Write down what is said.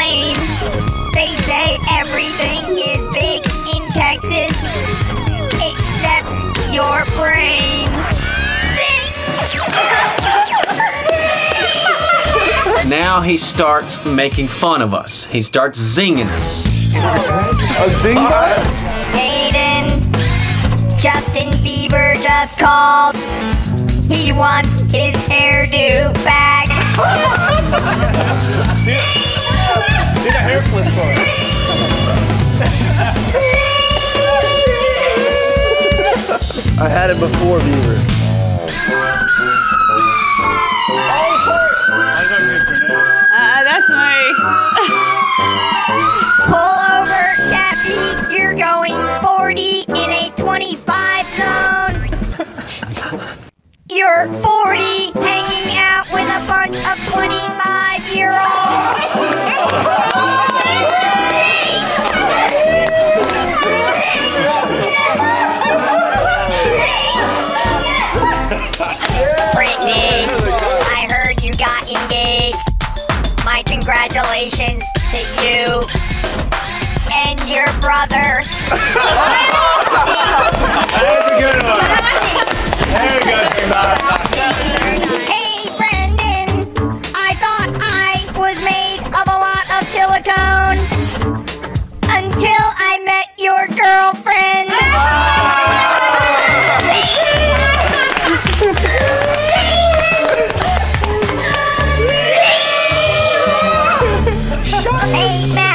They say everything is big in Texas, except your brain. Now he starts making fun of us. He starts zinging us. A zinger? Justin Bieber just called. He wants his hairdo back. I had it before Bieber. Uh, that's my. Pull over, Kathy. You're going 40 in a 25 zone. You're 40 you and your brother. Amen.